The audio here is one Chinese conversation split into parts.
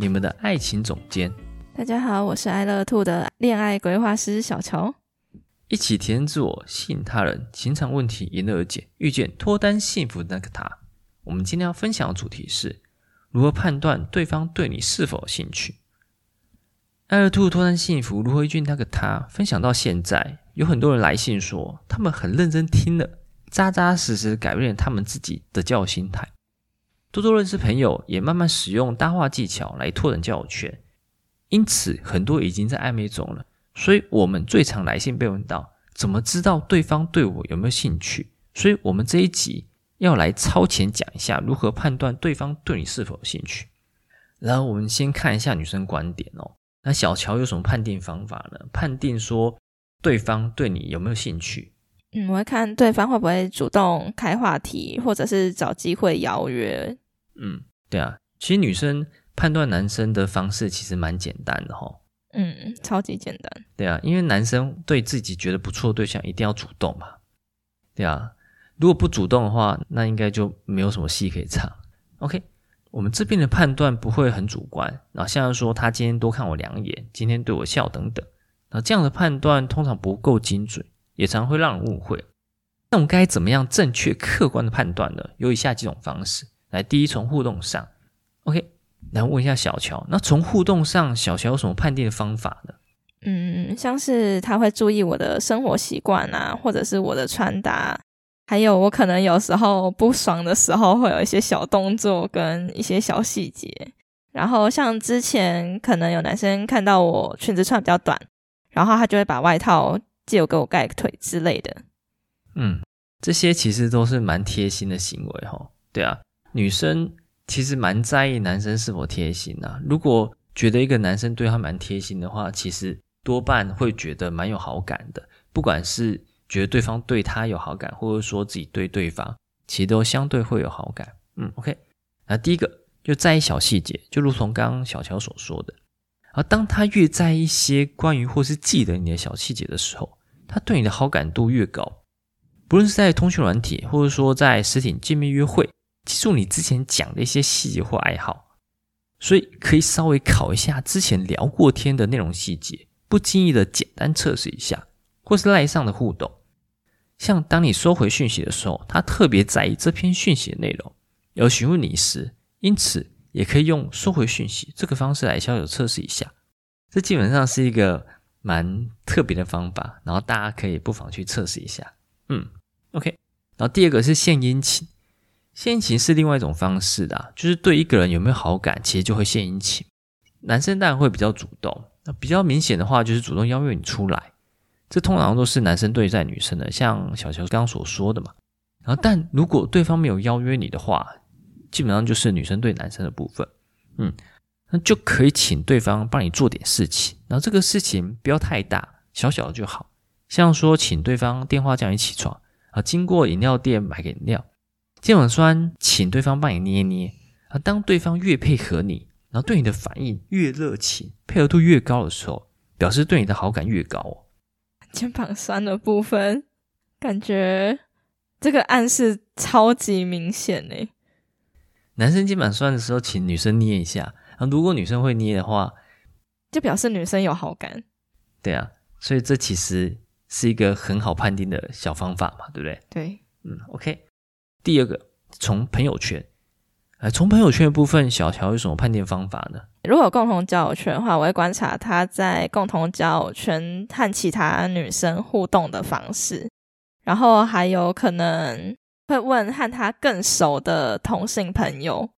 你们的爱情总监，大家好，我是爱乐 Two 的恋爱规划师小乔，一起提升自我，吸引他人，情场问题迎刃而解，遇见脱单幸福的那个他。我们今天要分享的主题是如何判断对方对你是否有兴趣。爱乐 Two 脱单幸福如何遇见那个他？分享到现在，有很多人来信说，他们很认真听了，扎扎实实改变了他们自己的教育心态。多多认识朋友，也慢慢使用搭话技巧来拓展交友圈，因此很多已经在暧昧中了。所以，我们最常来信被问到，怎么知道对方对我有没有兴趣？所以我们这一集要来超前讲一下如何判断对方对你是否有兴趣。然后，我们先看一下女生观点哦。那小乔有什么判定方法呢？判定说对方对你有没有兴趣？嗯，我会看对方会不会主动开话题，或者是找机会邀约。嗯，对啊，其实女生判断男生的方式其实蛮简单的齁。嗯，超级简单。对啊，因为男生对自己觉得不错的对象一定要主动嘛。对啊，如果不主动的话，那应该就没有什么戏可以唱。OK，我们这边的判断不会很主观，然后像是说他今天多看我两眼，今天对我笑等等，那这样的判断通常不够精准。也常会让人误会，那我们该怎么样正确客观的判断呢？有以下几种方式。来，第一，从互动上，OK，来问一下小乔，那从互动上，小乔有什么判定的方法呢？嗯，像是他会注意我的生活习惯啊，或者是我的穿搭，还有我可能有时候不爽的时候，会有一些小动作跟一些小细节。然后像之前可能有男生看到我裙子穿比较短，然后他就会把外套。借我给我盖个腿之类的，嗯，这些其实都是蛮贴心的行为哈。对啊，女生其实蛮在意男生是否贴心呐。如果觉得一个男生对她蛮贴心的话，其实多半会觉得蛮有好感的。不管是觉得对方对他有好感，或者说自己对对方，其实都相对会有好感。嗯，OK。那第一个就在意小细节，就如同刚刚小乔所说的。而当他越在意一些关于或是记得你的小细节的时候，他对你的好感度越高，不论是在通讯软体，或者说在实体见面约会，记住你之前讲的一些细节或爱好，所以可以稍微考一下之前聊过天的内容细节，不经意的简单测试一下，或是赖上的互动。像当你收回讯息的时候，他特别在意这篇讯息的内容，而询问你时，因此也可以用收回讯息这个方式来小小测试一下。这基本上是一个。蛮特别的方法，然后大家可以不妨去测试一下。嗯，OK。然后第二个是献殷勤，献殷勤是另外一种方式的啊，就是对一个人有没有好感，其实就会献殷勤。男生当然会比较主动，那比较明显的话就是主动邀约你出来，这通常都是男生对待女生的，像小乔刚刚所说的嘛。然后，但如果对方没有邀约你的话，基本上就是女生对男生的部分。嗯。那就可以请对方帮你做点事情，然后这个事情不要太大，小小的就好。像说请对方电话叫你起床啊，经过饮料店买个饮料，肩膀酸请对方帮你捏捏啊。当对方越配合你，然后对你的反应越热情，配合度越高的时候，表示对你的好感越高哦。肩膀酸的部分，感觉这个暗示超级明显呢。男生肩膀酸的时候，请女生捏一下。啊，如果女生会捏的话，就表示女生有好感。对啊，所以这其实是一个很好判定的小方法嘛，对不对？对，嗯，OK。第二个，从朋友圈，呃，从朋友圈的部分，小乔有什么判定方法呢？如果有共同交友圈的话，我会观察他在共同交友圈和其他女生互动的方式，然后还有可能会问和他更熟的同性朋友。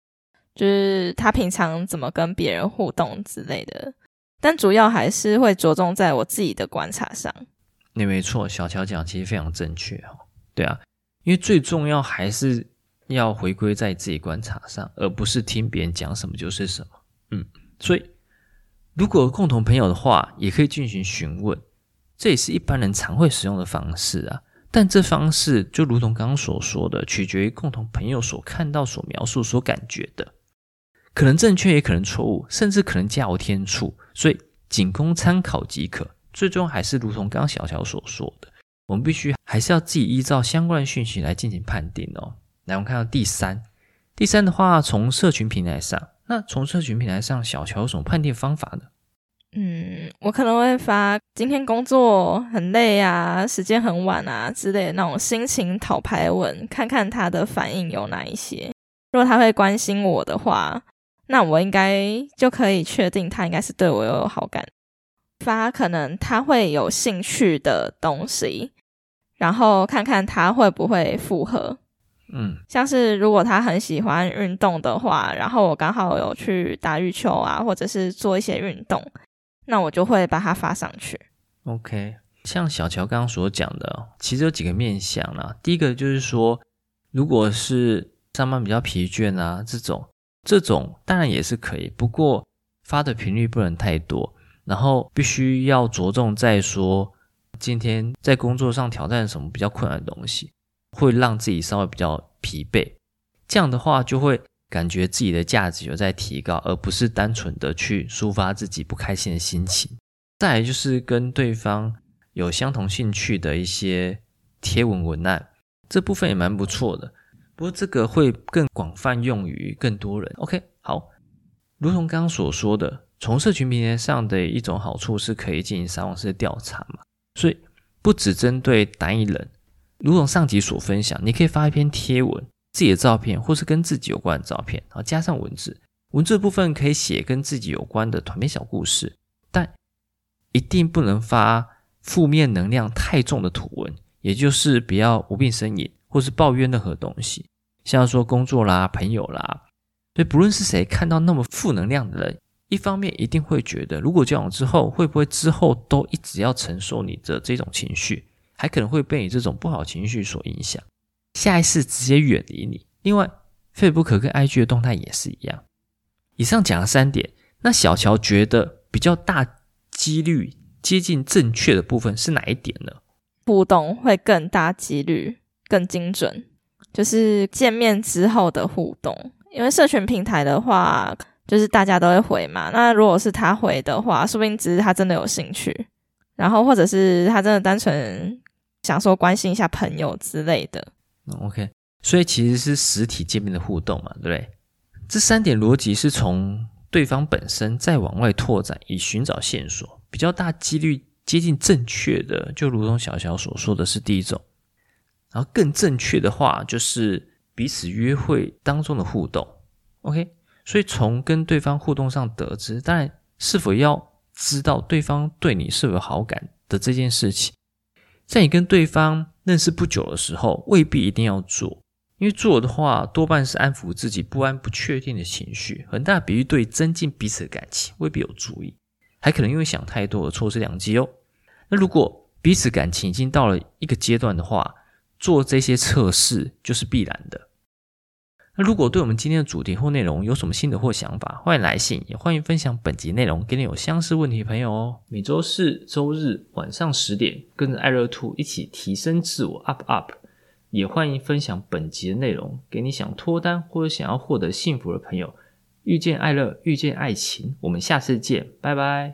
就是他平常怎么跟别人互动之类的，但主要还是会着重在我自己的观察上。那没错，小乔讲其实非常正确哦。对啊，因为最重要还是要回归在自己观察上，而不是听别人讲什么就是什么。嗯，所以，如果共同朋友的话，也可以进行询问，这也是一般人常会使用的方式啊。但这方式就如同刚刚所说的，取决于共同朋友所看到、所描述、所感觉的，可能正确，也可能错误，甚至可能加油添醋，所以仅供参考即可。最终还是如同刚刚小乔所说的，我们必须还是要自己依照相关的讯息来进行判定哦。来，我们看到第三，第三的话，从社群平台上，那从社群平台上，小乔有什么判定方法呢？嗯，我可能会发今天工作很累啊，时间很晚啊之类的那种心情讨牌文，看看他的反应有哪一些。如果他会关心我的话，那我应该就可以确定他应该是对我有好感。发可能他会有兴趣的东西，然后看看他会不会复合。嗯，像是如果他很喜欢运动的话，然后我刚好有去打羽球啊，或者是做一些运动。那我就会把它发上去。OK，像小乔刚刚所讲的，其实有几个面向啦。第一个就是说，如果是上班比较疲倦啊，这种这种当然也是可以，不过发的频率不能太多，然后必须要着重在说今天在工作上挑战什么比较困难的东西，会让自己稍微比较疲惫。这样的话就会。感觉自己的价值有在提高，而不是单纯的去抒发自己不开心的心情。再来就是跟对方有相同兴趣的一些贴文文案，这部分也蛮不错的。不过这个会更广泛用于更多人。OK，好，如同刚刚所说的，从社群平台上的一种好处是可以进行撒网式的调查嘛，所以不只针对单一人。如同上集所分享，你可以发一篇贴文。自己的照片，或是跟自己有关的照片，然后加上文字，文字部分可以写跟自己有关的短篇小故事，但一定不能发负面能量太重的图文，也就是不要无病呻吟，或是抱怨任何东西，像说工作啦、朋友啦。所以不论是谁看到那么负能量的人，一方面一定会觉得，如果交往之后，会不会之后都一直要承受你的这种情绪，还可能会被你这种不好情绪所影响。下一次直接远离你。另外，Facebook 跟 IG 的动态也是一样。以上讲了三点，那小乔觉得比较大几率接近正确的部分是哪一点呢？互动会更大几率更精准，就是见面之后的互动。因为社群平台的话，就是大家都会回嘛。那如果是他回的话，说不定只是他真的有兴趣，然后或者是他真的单纯想说关心一下朋友之类的。OK，所以其实是实体见面的互动嘛，对不对？这三点逻辑是从对方本身再往外拓展，以寻找线索，比较大几率接近正确的，就如同小乔所说的是第一种。然后更正确的话，就是彼此约会当中的互动。OK，所以从跟对方互动上得知，当然是否要知道对方对你是否有好感的这件事情，在你跟对方。认识不久的时候，未必一定要做，因为做的话多半是安抚自己不安、不确定的情绪，很大比例对增进彼此的感情未必有助益，还可能因为想太多而错失良机哦。那如果彼此感情已经到了一个阶段的话，做这些测试就是必然的。那如果对我们今天的主题或内容有什么心得或想法，欢迎来信，也欢迎分享本集内容给你有相似问题的朋友哦。每周四、周日晚上十点，跟着爱乐 Two 一起提升自我，up up。也欢迎分享本集的内容给你想脱单或者想要获得幸福的朋友。遇见爱乐，遇见爱情，我们下次见，拜拜。